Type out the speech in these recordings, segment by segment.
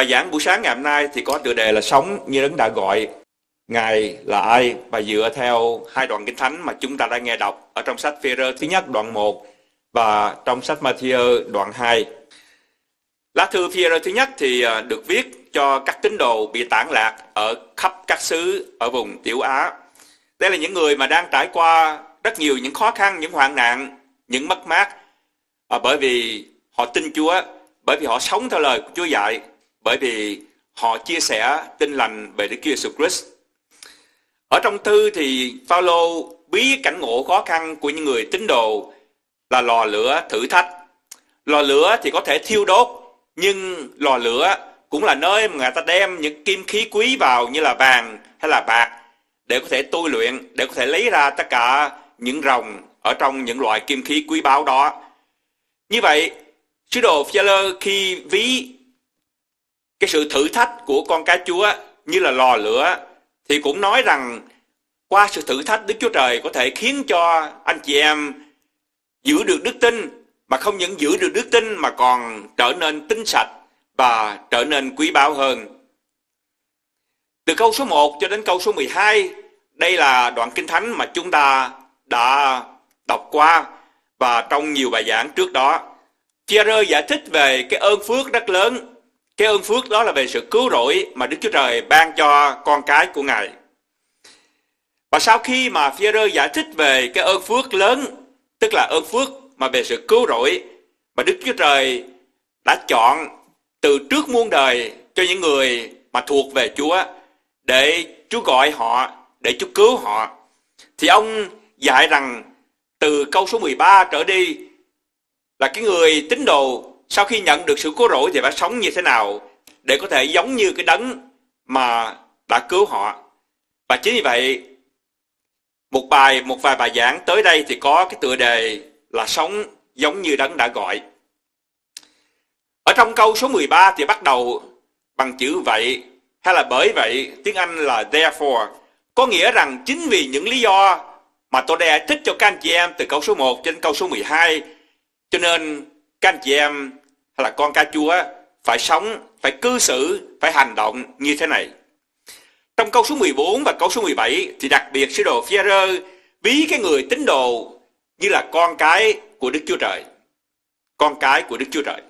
Bài giảng buổi sáng ngày hôm nay thì có tựa đề là Sống như đấng đã gọi. Ngài là ai? Và dựa theo hai đoạn kinh thánh mà chúng ta đã nghe đọc ở trong sách Phi-rơ thứ nhất đoạn 1 và trong sách Matthew đoạn 2. Lá thư Phi-rơ thứ nhất thì à, được viết cho các tín đồ bị tản lạc ở khắp các xứ ở vùng Tiểu Á. Đây là những người mà đang trải qua rất nhiều những khó khăn, những hoạn nạn, những mất mát à, bởi vì họ tin Chúa, bởi vì họ sống theo lời của Chúa dạy, bởi vì họ chia sẻ tin lành về Đức Chúa Jesus Christ. Ở trong thư thì Phaolô bí cảnh ngộ khó khăn của những người tín đồ là lò lửa thử thách. Lò lửa thì có thể thiêu đốt, nhưng lò lửa cũng là nơi mà người ta đem những kim khí quý vào như là vàng hay là bạc để có thể tôi luyện, để có thể lấy ra tất cả những rồng ở trong những loại kim khí quý báu đó. Như vậy, sứ đồ phi khi ví cái sự thử thách của con cá chúa như là lò lửa thì cũng nói rằng qua sự thử thách Đức Chúa Trời có thể khiến cho anh chị em giữ được đức tin mà không những giữ được đức tin mà còn trở nên tinh sạch và trở nên quý báu hơn. Từ câu số 1 cho đến câu số 12, đây là đoạn kinh thánh mà chúng ta đã đọc qua và trong nhiều bài giảng trước đó. Pierre giải thích về cái ơn phước rất lớn. Cái ơn phước đó là về sự cứu rỗi mà Đức Chúa Trời ban cho con cái của Ngài. Và sau khi mà Pierre giải thích về cái ơn phước lớn, tức là ơn phước mà về sự cứu rỗi mà Đức Chúa Trời đã chọn từ trước muôn đời cho những người mà thuộc về Chúa để Chúa gọi họ, để Chúa cứu họ. Thì ông dạy rằng từ câu số 13 trở đi là cái người tín đồ sau khi nhận được sự cứu rỗi thì phải sống như thế nào để có thể giống như cái đấng mà đã cứu họ. Và chính vì vậy, một bài, một vài bài giảng tới đây thì có cái tựa đề là sống giống như đấng đã gọi. Ở trong câu số 13 thì bắt đầu bằng chữ vậy, hay là bởi vậy, tiếng Anh là therefore có nghĩa rằng chính vì những lý do mà tôi đã thích cho các anh chị em từ câu số 1 đến câu số 12 cho nên các anh chị em hay là con ca chúa phải sống, phải cư xử, phải hành động như thế này. Trong câu số 14 và câu số 17 thì đặc biệt sứ đồ Phi-rơ ví cái người tín đồ như là con cái của Đức Chúa Trời. Con cái của Đức Chúa Trời.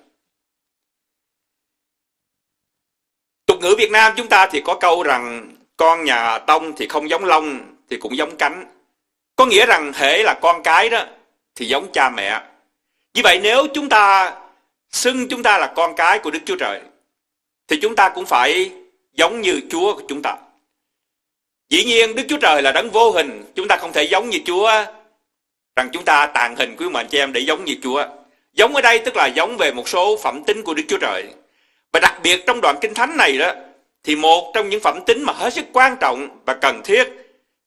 Tục ngữ Việt Nam chúng ta thì có câu rằng con nhà Tông thì không giống lông thì cũng giống cánh. Có nghĩa rằng hễ là con cái đó thì giống cha mẹ. Như vậy nếu chúng ta xưng chúng ta là con cái của Đức Chúa Trời thì chúng ta cũng phải giống như Chúa của chúng ta. Dĩ nhiên Đức Chúa Trời là đấng vô hình, chúng ta không thể giống như Chúa rằng chúng ta tàn hình quý mệnh cho em để giống như Chúa. Giống ở đây tức là giống về một số phẩm tính của Đức Chúa Trời. Và đặc biệt trong đoạn kinh thánh này đó thì một trong những phẩm tính mà hết sức quan trọng và cần thiết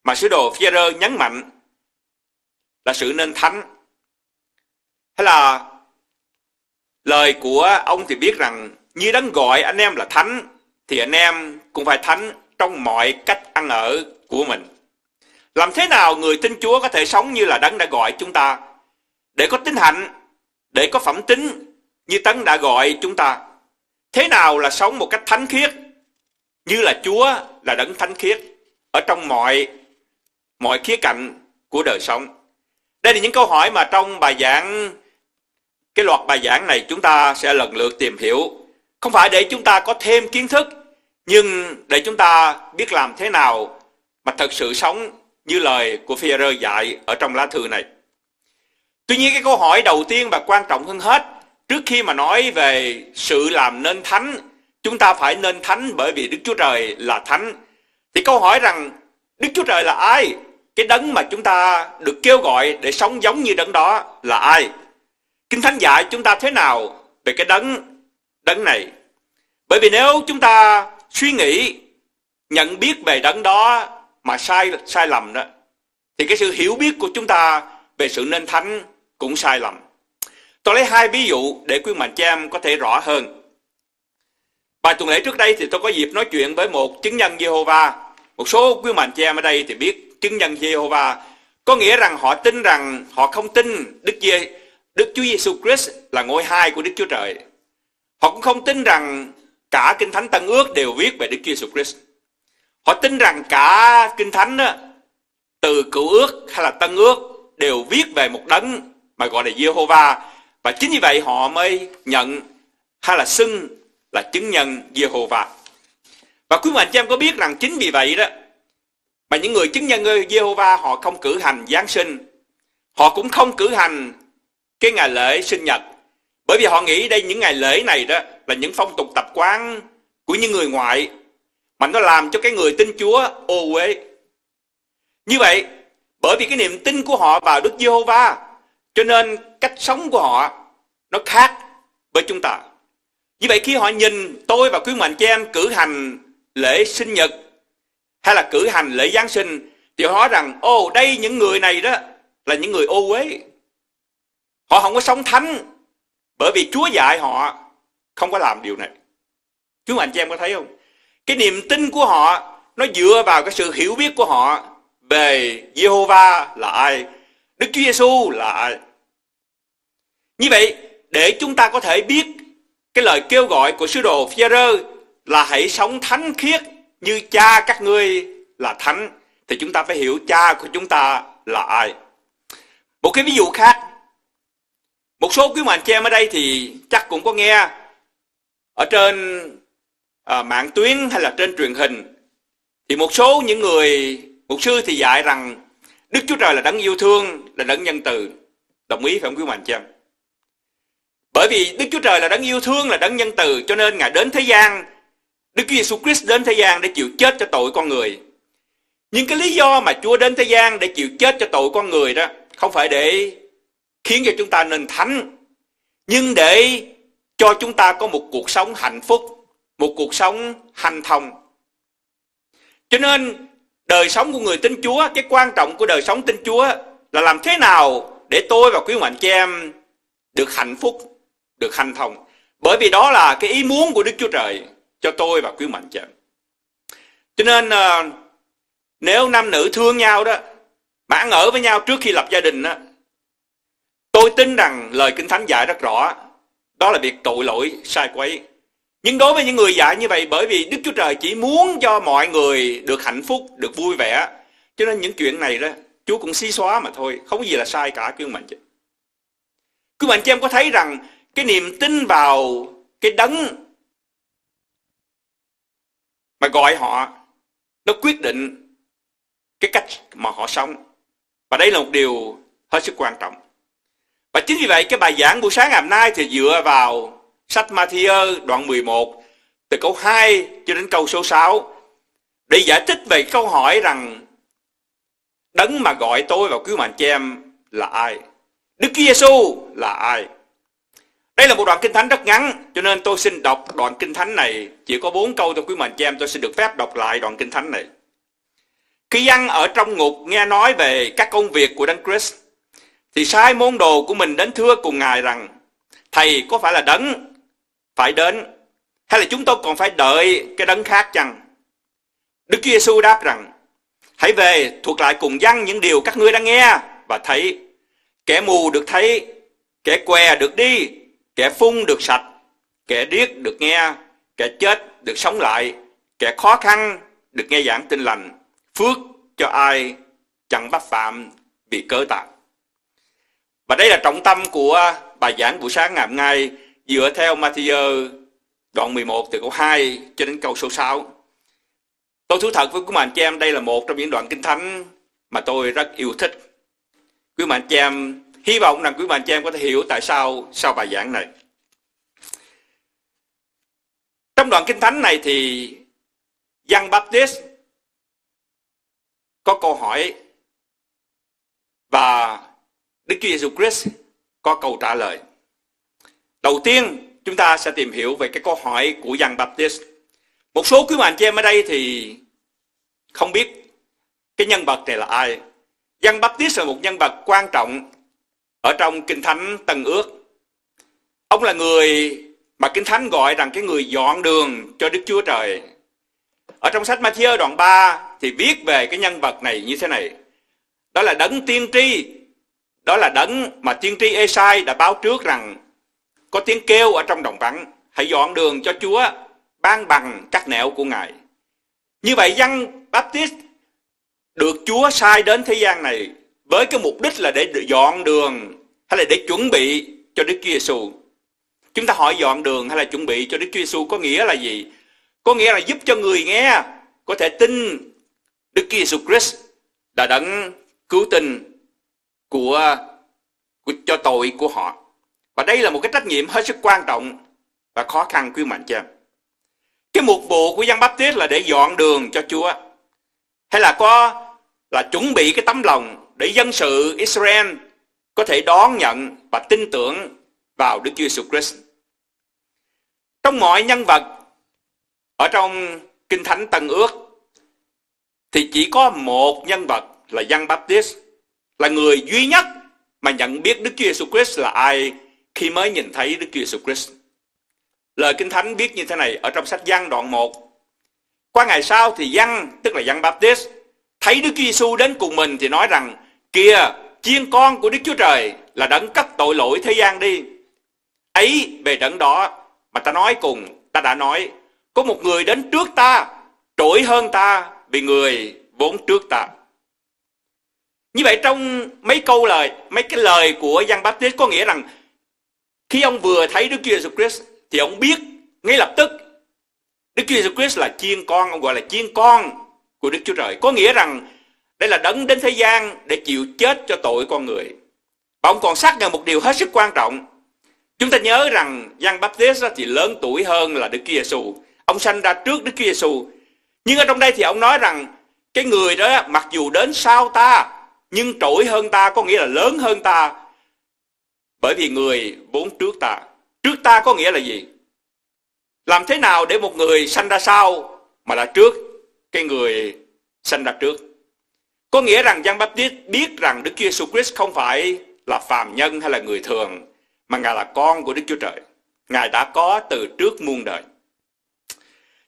mà sứ đồ phi nhấn mạnh là sự nên thánh. Hay là lời của ông thì biết rằng như đấng gọi anh em là thánh thì anh em cũng phải thánh trong mọi cách ăn ở của mình. Làm thế nào người tin Chúa có thể sống như là đấng đã gọi chúng ta để có tính hạnh, để có phẩm tính như đấng đã gọi chúng ta. Thế nào là sống một cách thánh khiết như là Chúa là đấng thánh khiết ở trong mọi mọi khía cạnh của đời sống. Đây là những câu hỏi mà trong bài giảng cái loạt bài giảng này chúng ta sẽ lần lượt tìm hiểu. Không phải để chúng ta có thêm kiến thức, nhưng để chúng ta biết làm thế nào mà thật sự sống như lời của phi dạy ở trong lá thư này. Tuy nhiên cái câu hỏi đầu tiên và quan trọng hơn hết, trước khi mà nói về sự làm nên thánh, chúng ta phải nên thánh bởi vì Đức Chúa Trời là thánh. Thì câu hỏi rằng Đức Chúa Trời là ai? Cái đấng mà chúng ta được kêu gọi để sống giống như đấng đó là ai? Kinh Thánh dạy chúng ta thế nào về cái đấng đấng này? Bởi vì nếu chúng ta suy nghĩ, nhận biết về đấng đó mà sai sai lầm đó, thì cái sự hiểu biết của chúng ta về sự nên thánh cũng sai lầm. Tôi lấy hai ví dụ để quý mạnh cha em có thể rõ hơn. Vài tuần lễ trước đây thì tôi có dịp nói chuyện với một chứng nhân Jehovah. Một số quý mạnh cha em ở đây thì biết chứng nhân Jehovah có nghĩa rằng họ tin rằng họ không tin Đức Giê Đức Chúa Giêsu Christ là ngôi hai của Đức Chúa Trời. Họ cũng không tin rằng cả Kinh Thánh Tân Ước đều viết về Đức Chúa Giêsu Christ. Họ tin rằng cả Kinh Thánh đó, từ Cựu Ước hay là Tân Ước đều viết về một đấng mà gọi là Jehovah và chính vì vậy họ mới nhận hay là xưng là chứng nhân Jehovah. Và quý vị anh chị em có biết rằng chính vì vậy đó mà những người chứng nhân Jehovah họ không cử hành Giáng sinh. Họ cũng không cử hành cái ngày lễ sinh nhật. Bởi vì họ nghĩ đây những ngày lễ này đó là những phong tục tập quán của những người ngoại mà nó làm cho cái người tin Chúa ô uế. Như vậy, bởi vì cái niềm tin của họ vào Đức Giê-hô-va, cho nên cách sống của họ nó khác với chúng ta. Như vậy khi họ nhìn tôi và quý mạnh chị em cử hành lễ sinh nhật hay là cử hành lễ Giáng sinh thì họ nói rằng ô đây những người này đó là những người ô uế. Họ không có sống thánh bởi vì Chúa dạy họ không có làm điều này. Chú anh chị em có thấy không? Cái niềm tin của họ nó dựa vào cái sự hiểu biết của họ về Jehovah là ai, Đức Chúa Giêsu là ai. Như vậy, để chúng ta có thể biết cái lời kêu gọi của sứ đồ phi là hãy sống thánh khiết như cha các ngươi là thánh thì chúng ta phải hiểu cha của chúng ta là ai. Một cái ví dụ khác, một số quý mạnh chị em ở đây thì chắc cũng có nghe ở trên à, mạng tuyến hay là trên truyền hình thì một số những người mục sư thì dạy rằng Đức Chúa Trời là đấng yêu thương, là đấng nhân từ. Đồng ý phải không quý mạnh chị em? Bởi vì Đức Chúa Trời là đấng yêu thương, là đấng nhân từ, cho nên Ngài đến thế gian, Đức Chúa Giêsu Christ đến thế gian để chịu chết cho tội con người. Nhưng cái lý do mà Chúa đến thế gian để chịu chết cho tội con người đó không phải để khiến cho chúng ta nên thánh, nhưng để cho chúng ta có một cuộc sống hạnh phúc, một cuộc sống hành thông. Cho nên đời sống của người tin Chúa, cái quan trọng của đời sống tin Chúa là làm thế nào để tôi và quý mạnh chị em được hạnh phúc, được hành thông. Bởi vì đó là cái ý muốn của Đức Chúa Trời cho tôi và quý mạnh chị em. Cho nên ờ, nếu nam nữ thương nhau đó, mà ăn ở với nhau trước khi lập gia đình đó, tôi tin rằng lời Kinh Thánh dạy rất rõ, đó là việc tội lỗi sai quấy. Nhưng đối với những người dạy như vậy bởi vì Đức Chúa Trời chỉ muốn cho mọi người được hạnh phúc, được vui vẻ. Cho nên những chuyện này đó, Chúa cũng xí xóa mà thôi, không có gì là sai cả quý mạnh chị. Quý mạnh chị em có thấy rằng cái niềm tin vào cái đấng mà gọi họ nó quyết định cái cách mà họ sống. Và đây là một điều hết sức quan trọng. Và chính vì vậy cái bài giảng buổi sáng ngày hôm nay thì dựa vào sách Matthew đoạn 11 từ câu 2 cho đến câu số 6 để giải thích về câu hỏi rằng đấng mà gọi tôi vào cứu mạng cho em là ai? Đức Chúa Giêsu là ai? Đây là một đoạn kinh thánh rất ngắn, cho nên tôi xin đọc đoạn kinh thánh này chỉ có bốn câu thôi quý mạnh cho em, tôi xin được phép đọc lại đoạn kinh thánh này. Khi dân ở trong ngục nghe nói về các công việc của Đấng Christ, thì sai môn đồ của mình đến thưa cùng Ngài rằng, Thầy có phải là đấng phải đến, hay là chúng tôi còn phải đợi cái đấng khác chăng? Đức Chúa Giêsu đáp rằng, Hãy về thuộc lại cùng dân những điều các ngươi đang nghe và thấy. Kẻ mù được thấy, kẻ què được đi, kẻ phun được sạch, kẻ điếc được nghe, kẻ chết được sống lại, kẻ khó khăn được nghe giảng tin lành, phước cho ai chẳng bắt phạm vì cớ tạng. Và đây là trọng tâm của bài giảng buổi sáng ngày hôm nay, dựa theo Matthew đoạn 11 từ câu 2 cho đến câu số 6. Tôi thú thật với quý bạn chị em, đây là một trong những đoạn kinh thánh mà tôi rất yêu thích. Quý bạn chị em, hy vọng rằng quý bạn chị em có thể hiểu tại sao sau bài giảng này. Trong đoạn kinh thánh này thì Giăng Baptist có câu hỏi và Đức Chúa Giêsu Christ có câu trả lời. Đầu tiên, chúng ta sẽ tìm hiểu về cái câu hỏi của Giăng Baptist. Một số quý bạn chị em ở đây thì không biết cái nhân vật này là ai. Giăng Baptist là một nhân vật quan trọng ở trong Kinh Thánh Tân Ước. Ông là người mà Kinh Thánh gọi rằng cái người dọn đường cho Đức Chúa Trời. Ở trong sách Matthew đoạn 3 thì viết về cái nhân vật này như thế này. Đó là đấng tiên tri. Đó là đấng mà tiên tri Esai đã báo trước rằng có tiếng kêu ở trong đồng vắng. Hãy dọn đường cho Chúa. ban bằng các nẻo của Ngài. Như vậy dân Baptist được Chúa sai đến thế gian này với cái mục đích là để dọn đường hay là để chuẩn bị cho Đức Chúa Giêsu. Chúng ta hỏi dọn đường hay là chuẩn bị cho Đức Chúa Giêsu có nghĩa là gì? Có nghĩa là giúp cho người nghe có thể tin Đức Chúa Giêsu Christ đã đấng cứu tinh của, của cho tội của họ. Và đây là một cái trách nhiệm hết sức quan trọng và khó khăn quý mạnh cho Cái mục vụ của dân Baptist là để dọn đường cho Chúa. Hay là có là chuẩn bị cái tấm lòng để dân sự Israel có thể đón nhận và tin tưởng vào Đức Chúa Jesus Christ. Trong mọi nhân vật ở trong Kinh Thánh Tân Ước thì chỉ có một nhân vật là dân Baptist là người duy nhất mà nhận biết Đức Chúa Jesus Christ là ai khi mới nhìn thấy Đức Chúa Jesus Christ. Lời Kinh Thánh viết như thế này ở trong sách Giăng đoạn 1. Qua ngày sau thì Giăng, tức là Giăng Baptist, thấy Đức Chúa Giêsu đến cùng mình thì nói rằng kìa chiên con của Đức Chúa Trời là đấng cất tội lỗi thế gian đi. Ấy về đấng đó mà ta nói cùng, ta đã nói, có một người đến trước ta, trỗi hơn ta vì người vốn trước ta. Như vậy trong mấy câu lời, mấy cái lời của Giăng Baptist có nghĩa rằng khi ông vừa thấy Đức Chúa Jesus Christ thì ông biết ngay lập tức Đức Chúa Jesus Christ là chiên con, ông gọi là chiên con của Đức Chúa Trời. Có nghĩa rằng đây là đấng đến thế gian để chịu chết cho tội con người. Và ông còn xác nhận một điều hết sức quan trọng. Chúng ta nhớ rằng Giăng Baptist thì lớn tuổi hơn là Đức Chúa Giêsu. Ông sanh ra trước Đức Chúa Giêsu. Nhưng ở trong đây thì ông nói rằng cái người đó mặc dù đến sau ta nhưng trỗi hơn ta có nghĩa là lớn hơn ta bởi vì người vốn trước ta. Trước ta có nghĩa là gì? Làm thế nào để một người sanh ra sau mà là trước cái người sanh ra trước? Có nghĩa rằng Giăng Baptist biết rằng Đức Chúa Jesus Christ không phải là phàm nhân hay là người thường, mà Ngài là con của Đức Chúa Trời. Ngài đã có từ trước muôn đời.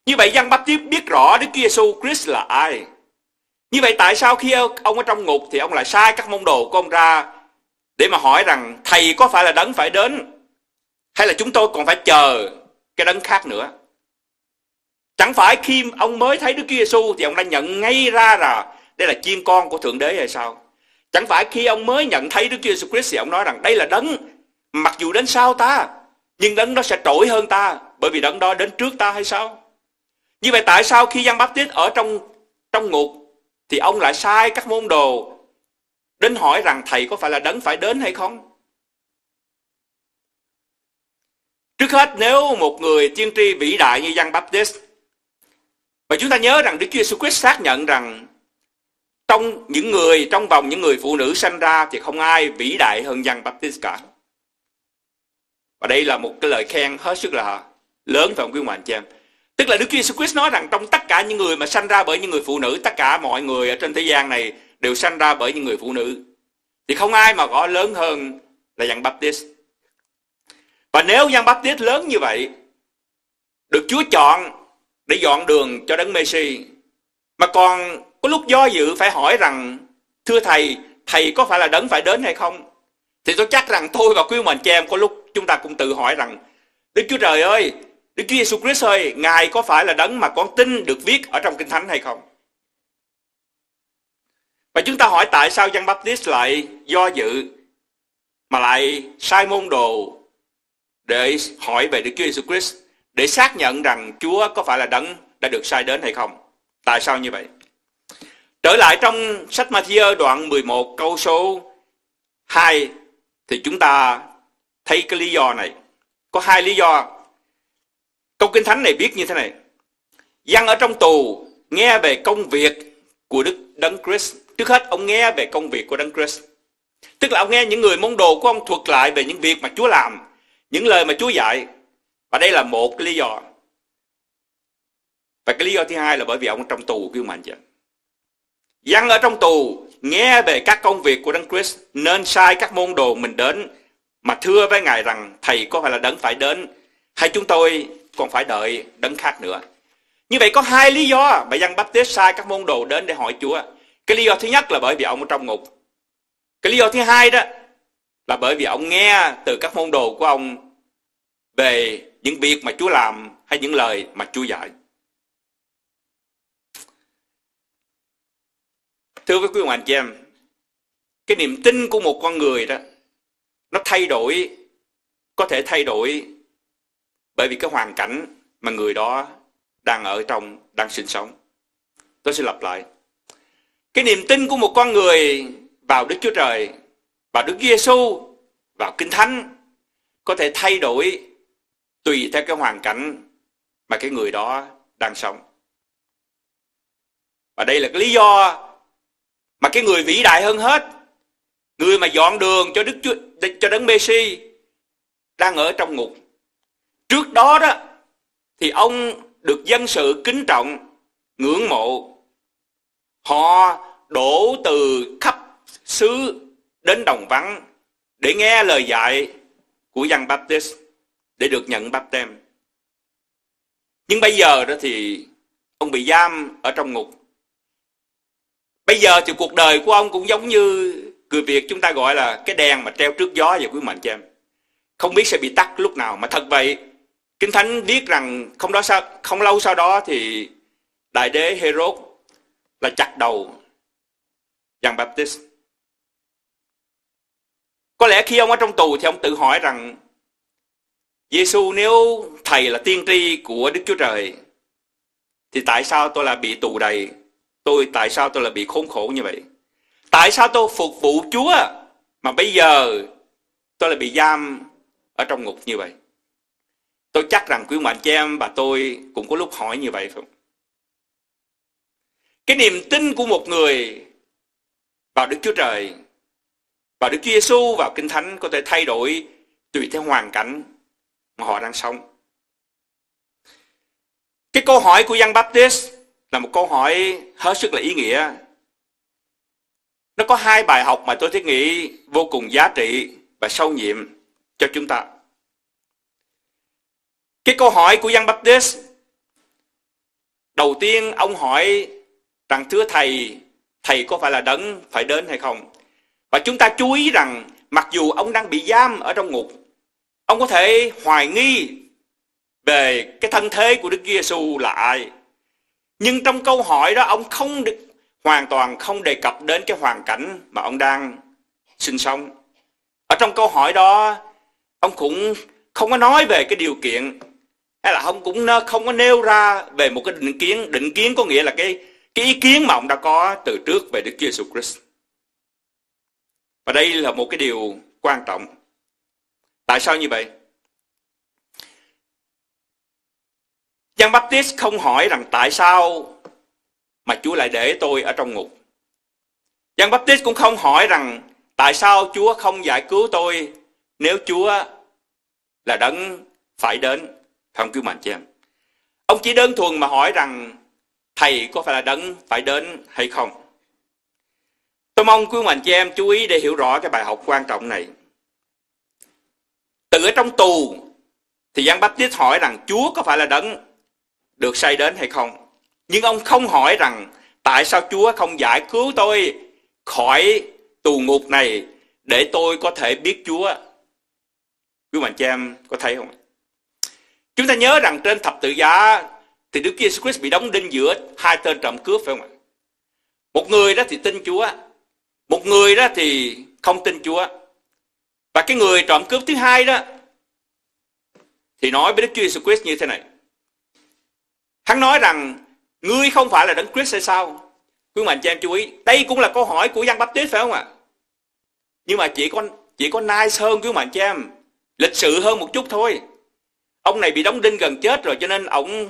Như vậy Giăng Baptist biết rõ Đức Chúa Jesus Christ là ai. Như vậy tại sao khi ông ở trong ngục thì ông lại sai các môn đồ của ông ra để mà hỏi rằng thầy có phải là đấng phải đến hay là chúng tôi còn phải chờ cái đấng khác nữa? Chẳng phải khi ông mới thấy Đức Chúa Giêsu thì ông đã nhận ngay ra là đây là chiên con của Thượng Đế hay sao? Chẳng phải khi ông mới nhận thấy Đức Chúa Giêsu Christ thì ông nói rằng đây là đấng, mặc dù đến sau ta, nhưng đấng đó sẽ trỗi hơn ta, bởi vì đấng đó đến trước ta hay sao? Như vậy tại sao khi Giăng Baptist ở trong trong ngục thì ông lại sai các môn đồ đến hỏi rằng thầy có phải là đấng phải đến hay không? Trước hết nếu một người tiên tri vĩ đại như Giăng Baptist và chúng ta nhớ rằng Đức Chúa Jesus Christ xác nhận rằng trong những người, trong vòng những người phụ nữ sanh ra thì không ai vĩ đại hơn Giăng Baptist cả. Và đây là một cái lời khen hết sức là lớn phải không quý anh chị em? Tức là Đức Chúa Jesus Christ nói rằng trong tất cả những người mà sanh ra bởi những người phụ nữ, tất cả mọi người ở trên thế gian này đều sanh ra bởi những người phụ nữ. Thì không ai mà có lớn hơn là Giăng Baptist. Và nếu Giăng Baptist lớn như vậy, được Chúa chọn để dọn đường cho đấng Messi, mà còn có lúc do dự phải hỏi rằng, thưa thầy, thầy có phải là đấng phải đến hay không? Thì tôi chắc rằng tôi và quý mình chị em có lúc chúng ta cũng tự hỏi rằng, Đức Chúa Trời ơi, Đức Chúa Giêsu Christ ơi, Ngài có phải là đấng mà con tin được viết ở trong Kinh Thánh hay không? Và chúng ta hỏi tại sao Giăng Baptist lại do dự mà lại sai môn đồ để hỏi về Đức Chúa Giêsu Christ để xác nhận rằng Chúa có phải là đấng đã được sai đến hay không? Tại sao như vậy? Trở lại trong sách Matthew đoạn 11 câu số 2 thì chúng ta thấy cái lý do này. Có hai lý do. Câu Kinh Thánh này biết như thế này. Dân ở trong tù nghe về công việc của Đức Đấng Christ. Trước hết ông nghe về công việc của Đấng Christ. Tức là ông nghe những người môn đồ của ông thuật lại về những việc mà Chúa làm, những lời mà Chúa dạy. Và đây là một cái lý do. Và cái lý do thứ hai là bởi vì ông trong tù kêu mạnh vậy. Dân ở trong tù nghe về các công việc của Đấng Christ nên sai các môn đồ mình đến mà thưa với Ngài rằng Thầy có phải là đấng phải đến hay chúng tôi còn phải đợi đấng khác nữa. Như vậy có hai lý do mà dân Baptist sai các môn đồ đến để hỏi Chúa. Cái lý do thứ nhất là bởi vì ông ở trong ngục. Cái lý do thứ hai đó là bởi vì ông nghe từ các môn đồ của ông về những việc mà Chúa làm hay những lời mà Chúa dạy. Thưa với quý ông anh chị em, cái niềm tin của một con người đó nó thay đổi có thể thay đổi bởi vì cái hoàn cảnh mà người đó đang ở trong đang sinh sống. Tôi sẽ lặp lại. Cái niềm tin của một con người vào Đức Chúa Trời, vào Đức Giêsu, vào Kinh Thánh có thể thay đổi tùy theo cái hoàn cảnh mà cái người đó đang sống. Và đây là cái lý do mà cái người vĩ đại hơn hết, người mà dọn đường cho Đức Chúa cho đấng Messi đang ở trong ngục. Trước đó đó thì ông được dân sự kính trọng, ngưỡng mộ. Họ đổ từ khắp xứ đến đồng vắng để nghe lời dạy của dân Baptist để được nhận báp tem. Nhưng bây giờ đó thì ông bị giam ở trong ngục. Bây giờ thì cuộc đời của ông cũng giống như người Việt chúng ta gọi là cái đèn mà treo trước gió vậy quý mạnh cho em. Không biết sẽ bị tắt lúc nào mà thật vậy. Kinh Thánh viết rằng không đó sao không lâu sau đó thì đại đế Herod là chặt đầu Giăng Baptist. Có lẽ khi ông ở trong tù thì ông tự hỏi rằng Giêsu nếu thầy là tiên tri của Đức Chúa Trời, thì tại sao tôi lại bị tù đầy? Tôi tại sao tôi lại bị khốn khổ như vậy? Tại sao tôi phục vụ Chúa mà bây giờ tôi lại bị giam ở trong ngục như vậy? Tôi chắc rằng quý bạn chị em và tôi cũng có lúc hỏi như vậy không? Cái niềm tin của một người vào Đức Chúa Trời, vào Đức Chúa Giêsu, vào Kinh Thánh có thể thay đổi tùy theo hoàn cảnh mà họ đang sống. Cái câu hỏi của Giăng Baptist là một câu hỏi hết sức là ý nghĩa. Nó có hai bài học mà tôi thấy nghĩ vô cùng giá trị và sâu nhiệm cho chúng ta. Cái câu hỏi của Giăng Baptist Đầu tiên ông hỏi rằng thưa thầy, thầy có phải là đấng phải đến hay không? Và chúng ta chú ý rằng mặc dù ông đang bị giam ở trong ngục, ông có thể hoài nghi về cái thân thế của Đức Giêsu là ai. Nhưng trong câu hỏi đó ông không được hoàn toàn không đề cập đến cái hoàn cảnh mà ông đang sinh sống. Ở trong câu hỏi đó, ông cũng không có nói về cái điều kiện hay là ông cũng không có nêu ra về một cái định kiến. Định kiến có nghĩa là cái cái ý kiến mà ông đã có từ trước về Đức Giêsu Christ. Và đây là một cái điều quan trọng. Tại sao như vậy? Giăng Baptist không hỏi rằng tại sao mà Chúa lại để tôi ở trong ngục. Giăng Baptist cũng không hỏi rằng tại sao Chúa không giải cứu tôi nếu Chúa là đấng phải đến không cứu mạnh chị em? Ông chỉ đơn thuần mà hỏi rằng thầy có phải là đấng phải đến hay không? Tôi mong quý mạnh chị em chú ý để hiểu rõ cái bài học quan trọng này. Từ ở trong tù thì giang bách Baptist hỏi rằng Chúa có phải là đấng được sai đến hay không? Nhưng ông không hỏi rằng tại sao Chúa không giải cứu tôi khỏi tù ngục này để tôi có thể biết Chúa. Quý mạnh chị em, có thấy không? Chúng ta nhớ rằng trên thập tự giá thì Đức Jesus Christ bị đóng đinh giữa hai tên trộm cướp phải không ạ? Một người đó thì tin Chúa, một người đó thì không tin Chúa. Và cái người trộm cướp thứ hai đó thì nói với Đức Chúa Jesus Christ như thế này. Hắn nói rằng ngươi không phải là Đấng Christ hay sao? Quý mạnh cho em chú ý, đây cũng là câu hỏi của Giăng Baptist phải không ạ? Nhưng mà chỉ có chỉ có nice hơn quý mạnh cho em, lịch sự hơn một chút thôi. Ông này bị đóng đinh gần chết rồi cho nên ông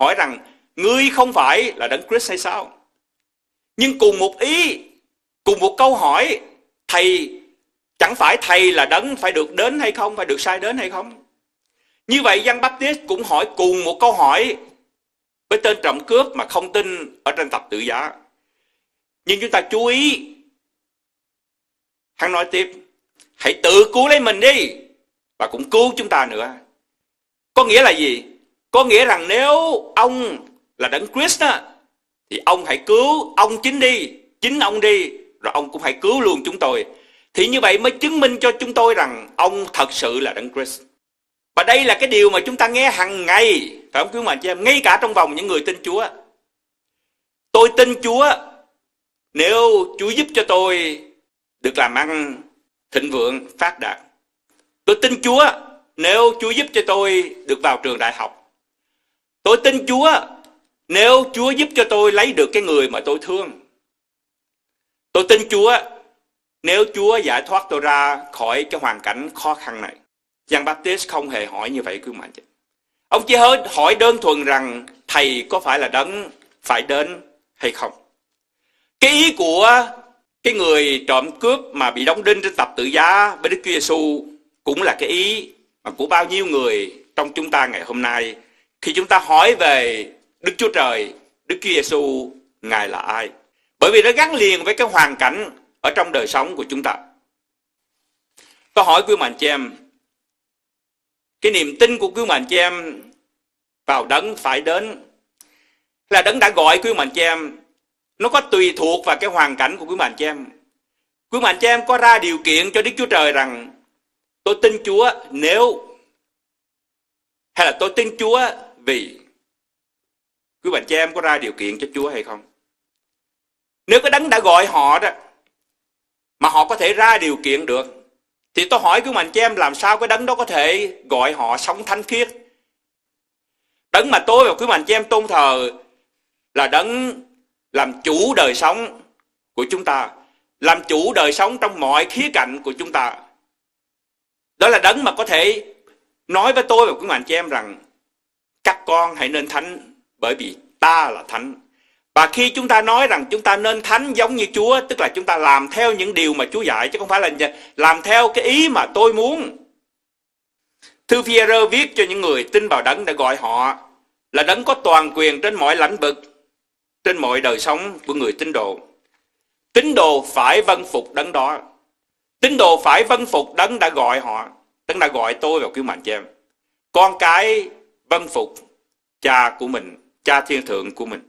hỏi rằng ngươi không phải là đấng Christ hay sao? Nhưng cùng một ý, cùng một câu hỏi, thầy chẳng phải thầy là đấng phải được đến hay không, phải được sai đến hay không? Như vậy Giăng Baptist cũng hỏi cùng một câu hỏi với tên trộm cướp mà không tin ở trên tập tự giá. Nhưng chúng ta chú ý, hắn nói tiếp, hãy tự cứu lấy mình đi và cũng cứu chúng ta nữa. Có nghĩa là gì? Có nghĩa rằng nếu ông là đấng Christ đó, thì ông hãy cứu ông chính đi, chính ông đi, rồi ông cũng hãy cứu luôn chúng tôi. Thì như vậy mới chứng minh cho chúng tôi rằng ông thật sự là đấng Christ. Và đây là cái điều mà chúng ta nghe hàng ngày, phải không quý mà chị em? Ngay cả trong vòng những người tin Chúa. Tôi tin Chúa, nếu Chúa giúp cho tôi được làm ăn thịnh vượng, phát đạt. Tôi tin Chúa, nếu Chúa giúp cho tôi được vào trường đại học. Tôi tin Chúa, nếu Chúa giúp cho tôi lấy được cái người mà tôi thương. Tôi tin Chúa, nếu Chúa giải thoát tôi ra khỏi cái hoàn cảnh khó khăn này. Giăng Baptist không hề hỏi như vậy quý mà chị. Ông chỉ hỏi đơn thuần rằng thầy có phải là đấng phải đến hay không. Cái ý của cái người trộm cướp mà bị đóng đinh trên tập tự giá với Đức Chúa Giêsu cũng là cái ý mà của bao nhiêu người trong chúng ta ngày hôm nay khi chúng ta hỏi về Đức Chúa Trời, Đức Chúa Giêsu ngài là ai? Bởi vì nó gắn liền với cái hoàn cảnh ở trong đời sống của chúng ta. Câu hỏi quý mạnh chị em, cái niềm tin của quý mạnh chị em vào đấng phải đến là đấng đã gọi quý mạnh chị em nó có tùy thuộc vào cái hoàn cảnh của quý mạnh chị em. Quý mạnh chị em có ra điều kiện cho Đức Chúa Trời rằng tôi tin Chúa nếu hay là tôi tin Chúa vì quý bạn chị em có ra điều kiện cho Chúa hay không? Nếu cái đấng đã gọi họ đó mà họ có thể ra điều kiện được thì tôi hỏi quý bạn chị em làm sao cái đấng đó có thể gọi họ sống thánh khiết? Đấng mà tôi và quý bạn chị em tôn thờ là đấng làm chủ đời sống của chúng ta, làm chủ đời sống trong mọi khía cạnh của chúng ta. Đó là đấng mà có thể nói với tôi và quý mạnh chị em rằng các con hãy nên thánh bởi vì ta là thánh. Và khi chúng ta nói rằng chúng ta nên thánh giống như Chúa, tức là chúng ta làm theo những điều mà Chúa dạy, chứ không phải là làm theo cái ý mà tôi muốn. Thư phi viết cho những người tin vào đấng đã gọi họ là đấng có toàn quyền trên mọi lãnh vực, trên mọi đời sống của người tín đồ. Tín đồ phải vâng phục đấng đó. Tín đồ phải vân phục đấng đã gọi họ, đấng đã gọi tôi vào cứu mạng cho em. Con cái vân phục cha của mình, cha thiên thượng của mình.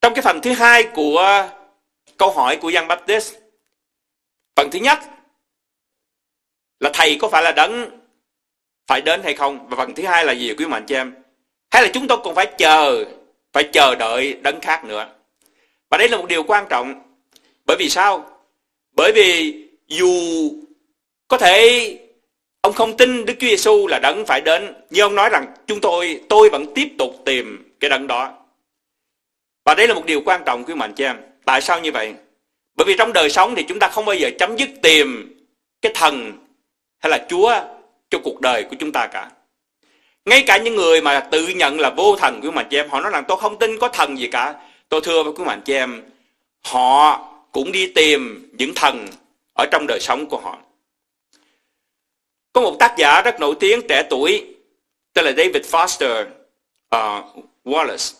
Trong cái phần thứ hai của câu hỏi của Giăng Baptist, phần thứ nhất là thầy có phải là đấng phải đến hay không? Và phần thứ hai là gì quý mạnh cho em? Hay là chúng tôi còn phải chờ, phải chờ đợi đấng khác nữa? Và đây là một điều quan trọng. Bởi vì sao? Bởi vì dù có thể ông không tin Đức Chúa Giêsu là đấng phải đến, nhưng ông nói rằng chúng tôi tôi vẫn tiếp tục tìm cái đấng đó. Và đây là một điều quan trọng quý mạnh cho em. Tại sao như vậy? Bởi vì trong đời sống thì chúng ta không bao giờ chấm dứt tìm cái thần hay là Chúa cho cuộc đời của chúng ta cả. Ngay cả những người mà tự nhận là vô thần quý mạnh cho em, họ nói rằng tôi không tin có thần gì cả. Tôi thưa với quý mạnh cho em, họ cũng đi tìm những thần ở trong đời sống của họ. Có một tác giả rất nổi tiếng trẻ tuổi tên là David Foster uh, Wallace.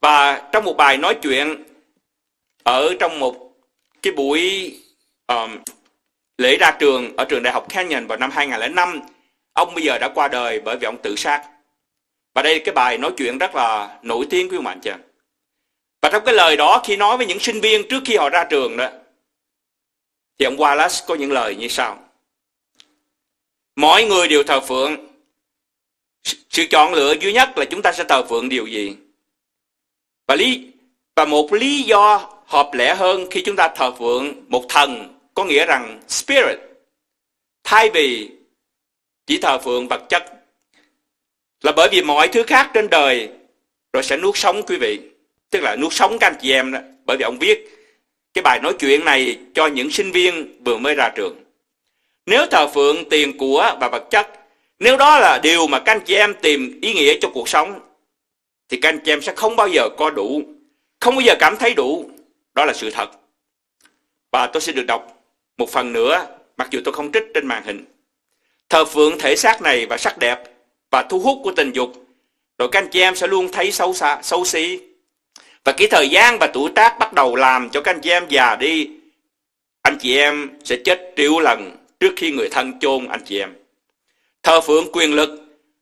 Và trong một bài nói chuyện ở trong một cái buổi um, lễ ra trường ở trường đại học Canyon vào năm 2005, ông bây giờ đã qua đời bởi vì ông tự sát. Và đây cái bài nói chuyện rất là nổi tiếng quý bạn chưa? Và trong cái lời đó khi nói với những sinh viên trước khi họ ra trường đó, thì ông Wallace có những lời như sau. mỗi người đều thờ phượng. Sự chọn lựa duy nhất là chúng ta sẽ thờ phượng điều gì? Và lý, và một lý do hợp lẽ hơn khi chúng ta thờ phượng một thần, có nghĩa rằng spirit thay vì chỉ thờ phượng vật chất, là bởi vì mọi thứ khác trên đời rồi sẽ nuốt sống quý vị tức là nuốt sống các anh chị em đó, bởi vì ông viết cái bài nói chuyện này cho những sinh viên vừa mới ra trường nếu thờ phượng tiền của và vật chất nếu đó là điều mà các anh chị em tìm ý nghĩa cho cuộc sống thì các anh chị em sẽ không bao giờ có đủ, không bao giờ cảm thấy đủ. Đó là sự thật. Và tôi sẽ được đọc một phần nữa, mặc dù tôi không trích trên màn hình. Thờ phượng thể xác này và sắc đẹp và thu hút của tình dục, rồi các anh chị em sẽ luôn thấy xấu xa, xấu xí. Và cái thời gian và tuổi tác bắt đầu làm cho các anh chị em già đi. Anh chị em sẽ chết triệu lần trước khi người thân chôn anh chị em. Thờ phượng quyền lực,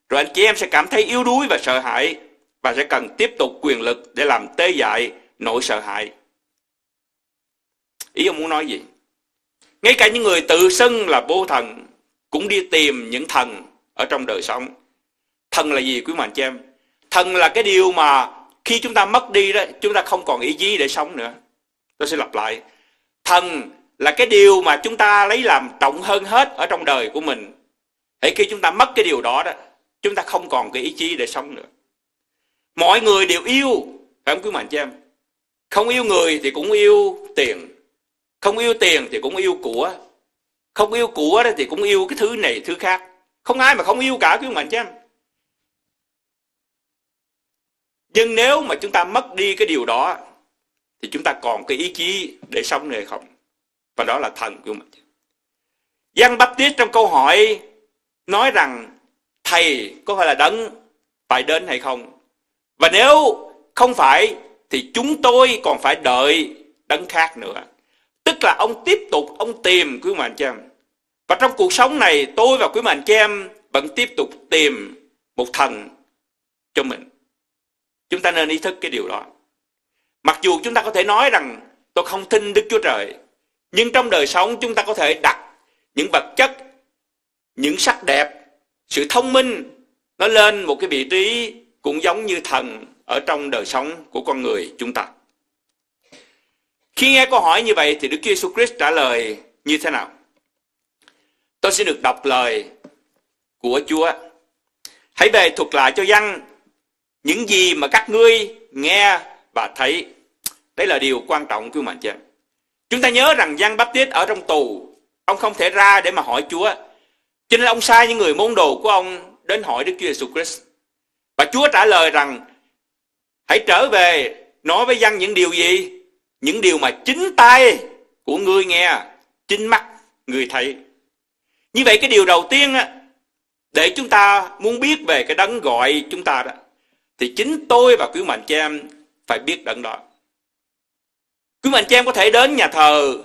rồi anh chị em sẽ cảm thấy yếu đuối và sợ hãi và sẽ cần tiếp tục quyền lực để làm tê dại nỗi sợ hãi. Ý ông muốn nói gì? Ngay cả những người tự xưng là vô thần cũng đi tìm những thần ở trong đời sống. Thần là gì quý mạnh chị em? Thần là cái điều mà khi chúng ta mất đi đó, chúng ta không còn ý chí để sống nữa. Tôi sẽ lặp lại. Thần là cái điều mà chúng ta lấy làm trọng hơn hết ở trong đời của mình. Hãy khi chúng ta mất cái điều đó đó, chúng ta không còn cái ý chí để sống nữa. Mọi người đều yêu, phải không quý mạnh cho em? Không yêu người thì cũng yêu tiền. Không yêu tiền thì cũng yêu của. Không yêu của thì cũng yêu cái thứ này thứ khác. Không ai mà không yêu cả quý mạnh cho em. Nhưng nếu mà chúng ta mất đi cái điều đó, thì chúng ta còn cái ý chí để sống này không? Và đó là thần của mình. Giăng Baptist trong câu hỏi nói rằng, thầy có phải là đấng phải đến hay không? Và nếu không phải, thì chúng tôi còn phải đợi đấng khác nữa. Tức là ông tiếp tục, ông tìm quý mạnh cho em. Và trong cuộc sống này, tôi và quý mạnh cho em vẫn tiếp tục tìm một thần cho mình. Chúng ta nên ý thức cái điều đó. Mặc dù chúng ta có thể nói rằng tôi không tin Đức Chúa Trời, nhưng trong đời sống chúng ta có thể đặt những vật chất, những sắc đẹp, sự thông minh nó lên một cái vị trí cũng giống như thần ở trong đời sống của con người chúng ta. Khi nghe câu hỏi như vậy thì Đức Chúa Jesus Christ trả lời như thế nào? Tôi sẽ được đọc lời của Chúa. Hãy về thuật lại cho dân những gì mà các ngươi nghe và thấy. đấy là điều quan trọng thưa mạnh chị em. Chúng ta nhớ rằng Giăng Báp Tít ở trong tù, ông không thể ra để mà hỏi Chúa. Cho nên ông sai những người môn đồ của ông đến hỏi Đức Chúa Jesus Christ. Và Chúa trả lời rằng hãy trở về nói với dân những điều gì? Những điều mà chính tay của ngươi nghe, chính mắt người thấy. Như vậy cái điều đầu tiên á, để chúng ta muốn biết về cái đấng gọi chúng ta đó, thì chính tôi và quý mạnh cha em phải biết đấng đó. Quý mạnh cha em có thể đến nhà thờ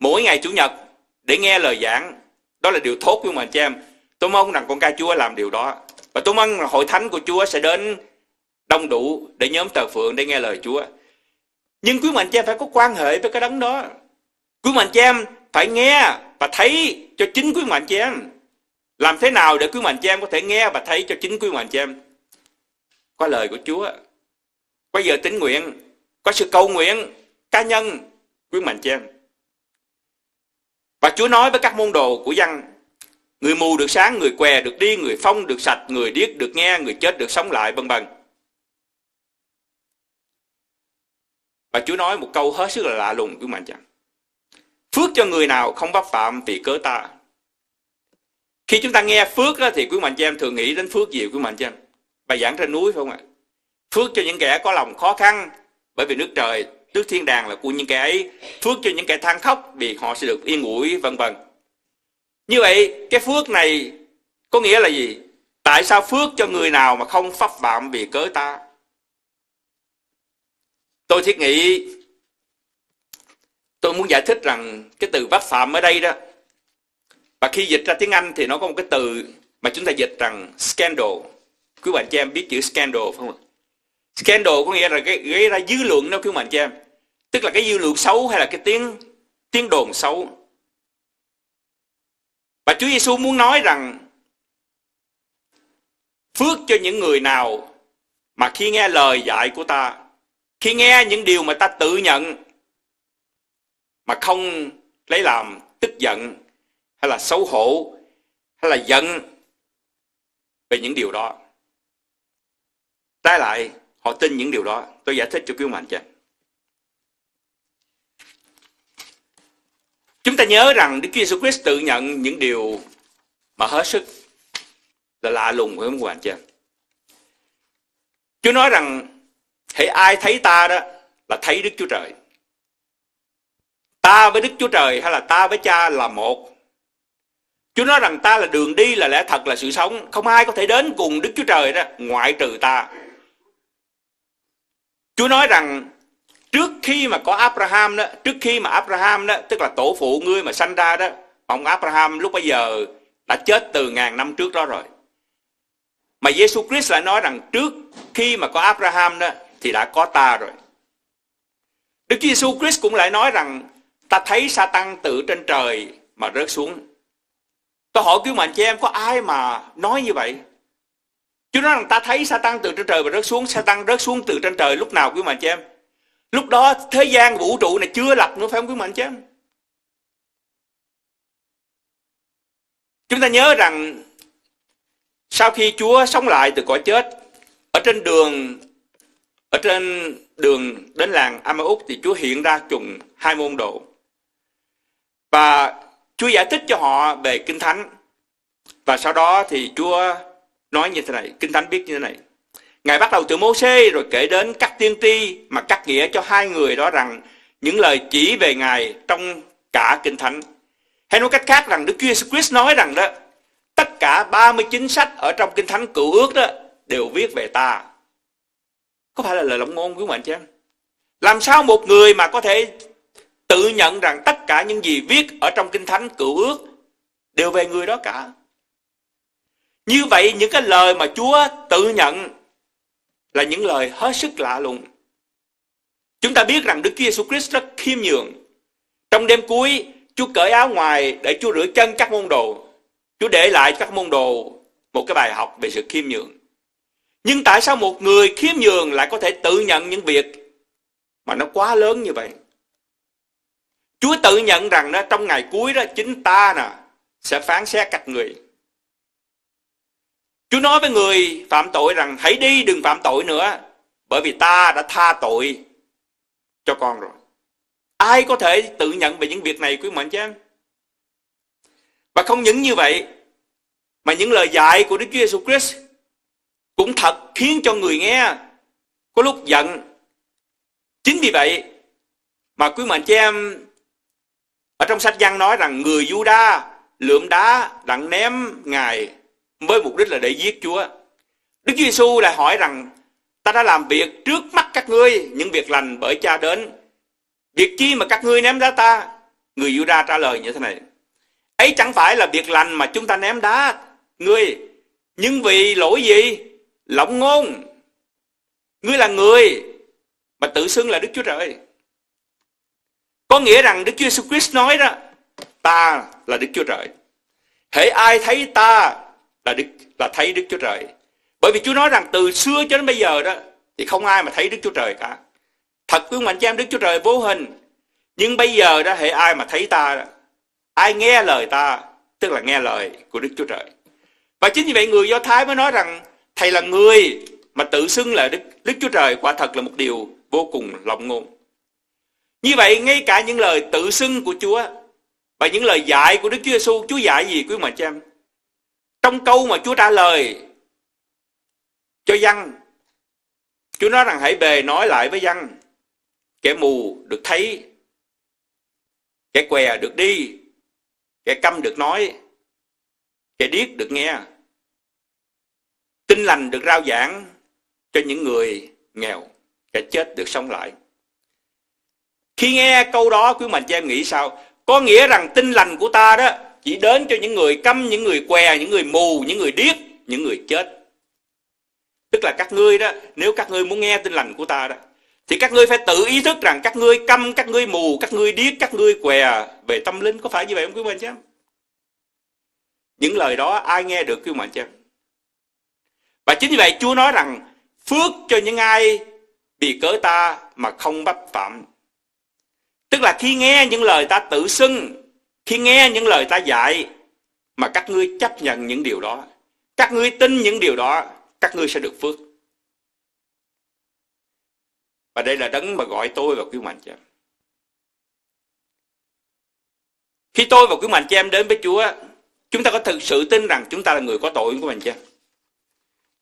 mỗi ngày Chủ nhật để nghe lời giảng. Đó là điều tốt quý mạnh cha em. Tôi mong rằng con ca Chúa làm điều đó. Và tôi mong hội thánh của Chúa sẽ đến đông đủ để nhóm tờ phượng để nghe lời Chúa. Nhưng quý mạnh cha em phải có quan hệ với cái đấng đó. Quý mạnh cha em phải nghe và thấy cho chính quý mạnh cha em. Làm thế nào để quý mạnh cha em có thể nghe và thấy cho chính quý mạnh cha em? Có lời của Chúa. Có giờ tính nguyện. Có sự cầu nguyện cá nhân quý mạnh cha em. Và Chúa nói với các môn đồ của dân Người mù được sáng, người què được đi, người phong được sạch, người điếc được nghe, người chết được sống lại, vân vân. Và Chúa nói một câu hết sức là lạ lùng của mạnh chẳng. Phước cho người nào không bắt phạm vì cớ ta. Khi chúng ta nghe phước đó, thì quý mạnh chị em thường nghĩ đến phước gì quý mạnh chị em? Bài giảng trên núi phải không ạ? Phước cho những kẻ có lòng khó khăn bởi vì nước trời, nước thiên đàng là của những kẻ ấy. Phước cho những kẻ than khóc vì họ sẽ được yên ủi vân vân. Như vậy cái phước này có nghĩa là gì? Tại sao phước cho người nào mà không pháp phạm vì cớ ta? Tôi thiết nghĩ tôi muốn giải thích rằng cái từ pháp phạm ở đây đó và khi dịch ra tiếng Anh thì nó có một cái từ mà chúng ta dịch rằng scandal. Quý bạn cho em biết chữ scandal phải không ạ? Scandal có nghĩa là gây, gây ra dư luận đó quý bạn cho em. Tức là cái dư luận xấu hay là cái tiếng tiếng đồn xấu. Và Chúa Giêsu muốn nói rằng phước cho những người nào mà khi nghe lời dạy của ta, khi nghe những điều mà ta tự nhận mà không lấy làm tức giận hay là xấu hổ hay là giận về những điều đó. Trái lại, họ tin những điều đó. Tôi giải thích cho quý mạnh cho. Chúng ta nhớ rằng Đức Chúa Jesus Christ tự nhận những điều mà hết sức là lạ lùng với ông hoàng chưa? Chúa nói rằng hãy ai thấy ta đó là thấy Đức Chúa Trời. Ta với Đức Chúa Trời hay là ta với cha là một. Chúa nói rằng ta là đường đi là lẽ thật là sự sống. Không ai có thể đến cùng Đức Chúa Trời đó ngoại trừ ta. Chúa nói rằng trước khi mà có Abraham đó, trước khi mà Abraham đó, tức là tổ phụ ngươi mà sanh ra đó, ông Abraham lúc bây giờ đã chết từ ngàn năm trước đó rồi. Mà Giêsu Christ lại nói rằng trước khi mà có Abraham đó thì đã có ta rồi. Đức Giêsu Christ cũng lại nói rằng ta thấy Satan tự trên trời mà rớt xuống. Tôi hỏi quý mà anh chị em có ai mà nói như vậy? Chúa nói rằng ta thấy Satan từ trên trời và rớt xuống, Satan rớt xuống từ trên trời lúc nào quý mà chém chị em? Lúc đó thế gian vũ trụ này chưa lập nữa phải không quý mạnh chém. chị em? Chúng ta nhớ rằng sau khi Chúa sống lại từ cõi chết, ở trên đường ở trên đường đến làng Amaúc thì Chúa hiện ra trùng hai môn đồ. Và Chúa giải thích cho họ về Kinh Thánh. Và sau đó thì Chúa nói như thế này, Kinh Thánh biết như thế này. Ngài bắt đầu từ mô xê rồi kể đến các tiên tri mà cắt nghĩa cho hai người đó rằng những lời chỉ về Ngài trong cả Kinh Thánh. Hay nói cách khác rằng Đức Chúa Jesus Christ nói rằng đó tất cả 39 sách ở trong Kinh Thánh cựu ước đó đều viết về ta. Có phải là lời lộng ngôn quý mạnh chứ? Làm sao một người mà có thể tự nhận rằng tất cả những gì viết ở trong Kinh Thánh cựu ước đều về người đó cả. Như vậy những cái lời mà Chúa tự nhận là những lời hết sức lạ lùng. Chúng ta biết rằng Đức Chúa Jesus Christ rất khiêm nhường. Trong đêm cuối, Chúa cởi áo ngoài để Chúa rửa chân các môn đồ. Chúa để lại cho các môn đồ một cái bài học về sự khiêm nhường. Nhưng tại sao một người khiêm nhường lại có thể tự nhận những việc mà nó quá lớn như vậy? Chúa tự nhận rằng đó trong ngày cuối đó chính ta nè sẽ phán xét các người. Chúa nói với người phạm tội rằng, hãy đi, đừng phạm tội nữa, bởi vì ta đã tha tội cho con rồi. Ai có thể tự nhận về những việc này, quý mệnh chứ em? Và không những như vậy, mà những lời dạy của Đức Chúa Jesus Christ cũng thật khiến cho người nghe có lúc giận. Chính vì vậy mà quý mệnh cho em, ở trong sách văn nói rằng, người Juda lượm đá đặng ném ngài với mục đích là để giết Chúa. Đức Chúa Giêsu lại hỏi rằng ta đã làm việc trước mắt các ngươi những việc lành bởi cha đến. Việc chi mà các ngươi ném đá ta? Người Giuđa trả lời như thế này. Ấy chẳng phải là việc lành mà chúng ta ném đá ngươi, nhưng vì lỗi gì? Lộng ngôn. Ngươi là người mà tự xưng là Đức Chúa Trời. Có nghĩa rằng Đức Chúa Jesus Christ nói đó, ta là Đức Chúa Trời. Hễ ai thấy ta là Đức là thấy Đức Chúa Trời. Bởi vì Chúa nói rằng từ xưa cho đến bây giờ đó thì không ai mà thấy Đức Chúa Trời cả. Thật quý mạnh cho em Đức Chúa Trời vô hình. Nhưng bây giờ đó hệ ai mà thấy ta đó, ai nghe lời ta tức là nghe lời của Đức Chúa Trời. Và chính vì vậy người Do Thái mới nói rằng thầy là người mà tự xưng là Đức, Đức Chúa Trời quả thật là một điều vô cùng lộng ngôn. Như vậy ngay cả những lời tự xưng của Chúa và những lời dạy của Đức Chúa Giêsu, Chúa dạy gì quý mạnh cho em? Trong câu mà Chúa trả lời cho dân, Chúa nói rằng hãy về nói lại với dân, kẻ mù được thấy, kẻ què được đi, kẻ câm được nói, kẻ điếc được nghe. Tin lành được rao giảng cho những người nghèo, kẻ chết được sống lại. Khi nghe câu đó quý mạnh cho em nghĩ sao? Có nghĩa rằng tin lành của ta đó chỉ đến cho những người câm, những người què, những người mù, những người điếc, những người chết. Tức là các ngươi đó, nếu các ngươi muốn nghe tin lành của ta đó, thì các ngươi phải tự ý thức rằng các ngươi câm, các ngươi mù, các ngươi điếc, các ngươi què về tâm linh. Có phải như vậy không quý mạnh chứ? Những lời đó ai nghe được quý mạnh chứ? Và chính vì vậy Chúa nói rằng phước cho những ai vì cớ ta mà không bắp phạm. Tức là khi nghe những lời ta tự xưng, khi nghe những lời ta dạy mà các ngươi chấp nhận những điều đó, các ngươi tin những điều đó, các ngươi sẽ được phước. Và đây là đấng mà gọi tôi và quý mạnh cho em. Khi tôi và quý mạnh cho em đến với Chúa, chúng ta có thực sự tin rằng chúng ta là người có tội của mình chưa?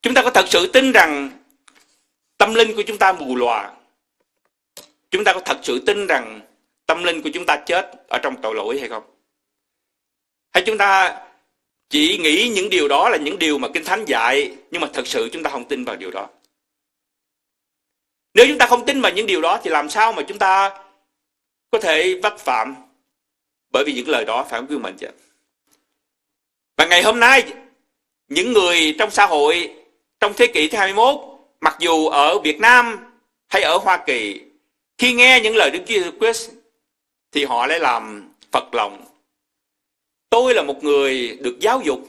Chúng ta có thật sự tin rằng tâm linh của chúng ta mù lòa. Chúng ta có thật sự tin rằng tâm linh của chúng ta chết ở trong tội lỗi hay không? Hay chúng ta chỉ nghĩ những điều đó là những điều mà Kinh Thánh dạy, nhưng mà thật sự chúng ta không tin vào điều đó. Nếu chúng ta không tin vào những điều đó, thì làm sao mà chúng ta có thể vấp phạm bởi vì những lời đó phải không quý mình chứ? Và ngày hôm nay, những người trong xã hội trong thế kỷ thứ 21 mặc dù ở Việt Nam hay ở Hoa Kỳ, khi nghe những lời Đức Chúa Jesus Christ thì họ lại làm phật lòng tôi là một người được giáo dục.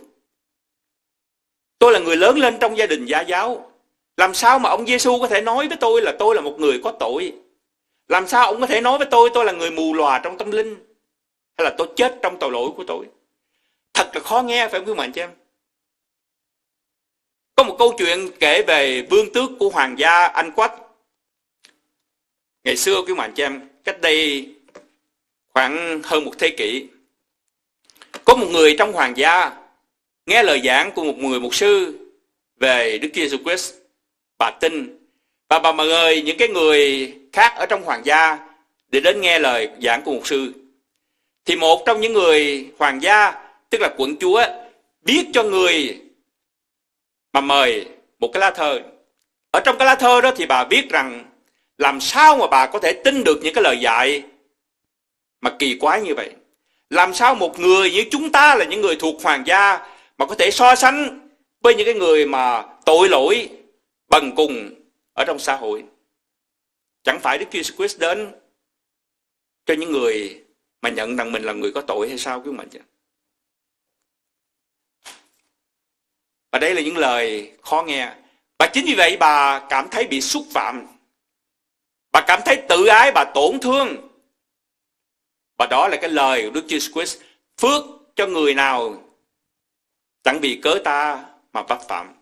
Tôi là người lớn lên trong gia đình gia giáo. Làm sao mà ông Giêsu có thể nói với tôi là tôi là một người có tội? Làm sao ông có thể nói với tôi tôi là người mù lòa trong tâm linh? Hay là tôi chết trong tội lỗi của tôi? Thật là khó nghe phải không quý mạnh chị em? Có một câu chuyện kể về vương tước của hoàng gia Anh Quách. Ngày xưa quý mạnh chị em, cách đây khoảng hơn một thế kỷ. Có một người trong hoàng gia nghe lời giảng của một người mục sư về Đức Chúa Jesus Christ. Bà tin và bà mời những cái người khác ở trong hoàng gia để đến nghe lời giảng của mục sư. Thì một trong những người hoàng gia, tức là quận chúa, biết cho người mà mời một cái lá thơ. Ở trong cái lá thơ đó thì bà biết rằng làm sao mà bà có thể tin được những cái lời dạy mà kỳ quái như vậy. Làm sao một người như chúng ta là những người thuộc hoàng gia mà có thể so sánh với những cái người mà tội lỗi bần cùng ở trong xã hội. Chẳng phải Đức Chúa Jesus Christ đến cho những người mà nhận rằng mình là người có tội hay sao quý mạnh chứ? Và đây là những lời khó nghe. Và chính vì vậy bà cảm thấy bị xúc phạm. Bà cảm thấy tự ái, bà tổn thương. Và đó là cái lời của Đức Chúa Christ. Phước cho người nào chẳng vì cớ ta mà bắt phạm.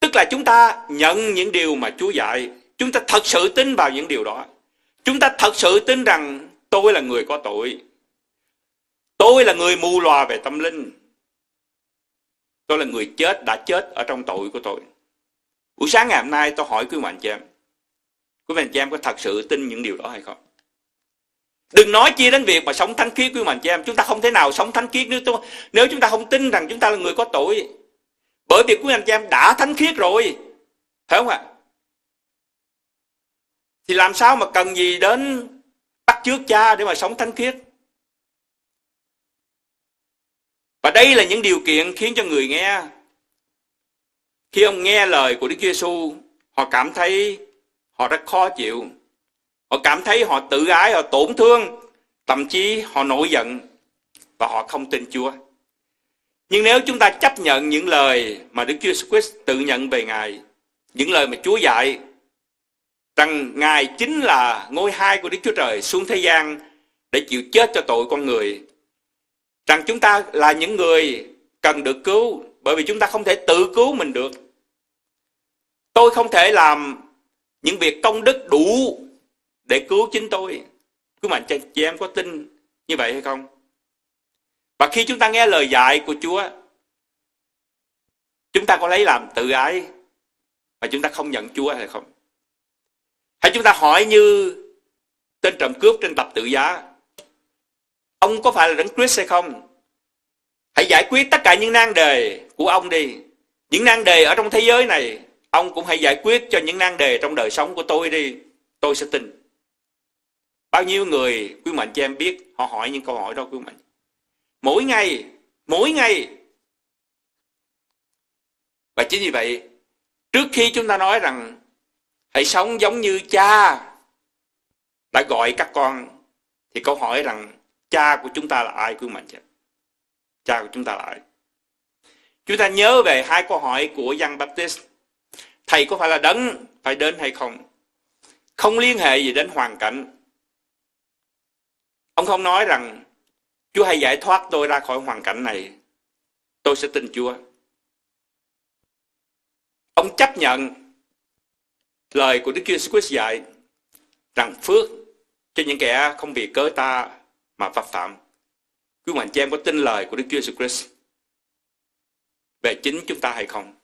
Tức là chúng ta nhận những điều mà Chúa dạy. Chúng ta thật sự tin vào những điều đó. Chúng ta thật sự tin rằng tôi là người có tội. Tôi là người mù lòa về tâm linh. Tôi là người chết, đã chết ở trong tội của tôi. Buổi sáng ngày hôm nay tôi hỏi quý mạnh chị em. Quý anh chị em có thật sự tin những điều đó hay không? Đừng nói chi đến việc mà sống thánh khiết quý anh chị em. Chúng ta không thể nào sống thánh khiết nếu, tôi, nếu chúng ta không tin rằng chúng ta là người có tội. Bởi vì quý anh chị em đã thánh khiết rồi. Phải không ạ? Thì làm sao mà cần gì đến bắt trước cha để mà sống thánh khiết? Và đây là những điều kiện khiến cho người nghe khi ông nghe lời của Đức Chúa Giêsu, họ cảm thấy họ rất khó chịu. Họ cảm thấy họ tự ái, họ tổn thương, thậm chí họ nổi giận và họ không tin Chúa. Nhưng nếu chúng ta chấp nhận những lời mà Đức Chúa Christ tự nhận về Ngài, những lời mà Chúa dạy rằng Ngài chính là ngôi hai của Đức Chúa Trời xuống thế gian để chịu chết cho tội con người. Rằng chúng ta là những người cần được cứu bởi vì chúng ta không thể tự cứu mình được. Tôi không thể làm những việc công đức đủ để cứu chính tôi. Cứ mà chị em có tin như vậy hay không? Và khi chúng ta nghe lời dạy của Chúa, chúng ta có lấy làm tự ái mà chúng ta không nhận Chúa hay không? Hay chúng ta hỏi như tên trộm cướp trên tập tự giá, ông có phải là đấng Christ hay không? Hãy giải quyết tất cả những nan đề của ông đi. Những nan đề ở trong thế giới này, ông cũng hãy giải quyết cho những nan đề trong đời sống của tôi đi. Tôi sẽ tin. Bao nhiêu người quý mạnh cho em biết họ hỏi những câu hỏi đó quý mạnh. Mỗi ngày, mỗi ngày. Và chính vì vậy, trước khi chúng ta nói rằng hãy sống giống như cha đã gọi các con, thì câu hỏi rằng cha của chúng ta là ai quý mạnh chứ? Cha của chúng ta là ai? Chúng ta nhớ về hai câu hỏi của Giăng Baptist. Thầy có phải là đấng phải đến hay không? Không liên hệ gì đến hoàn cảnh. Ông không nói rằng, Chúa hãy giải thoát tôi ra khỏi hoàn cảnh này. Tôi sẽ tin Chúa. Ông chấp nhận lời của Đức Chúa Jesus dạy rằng phước cho những kẻ không vì cớ ta mà phạm phạm. Quý mạnh chị em có tin lời của Đức Chúa Jesus Christ về chính chúng ta hay không?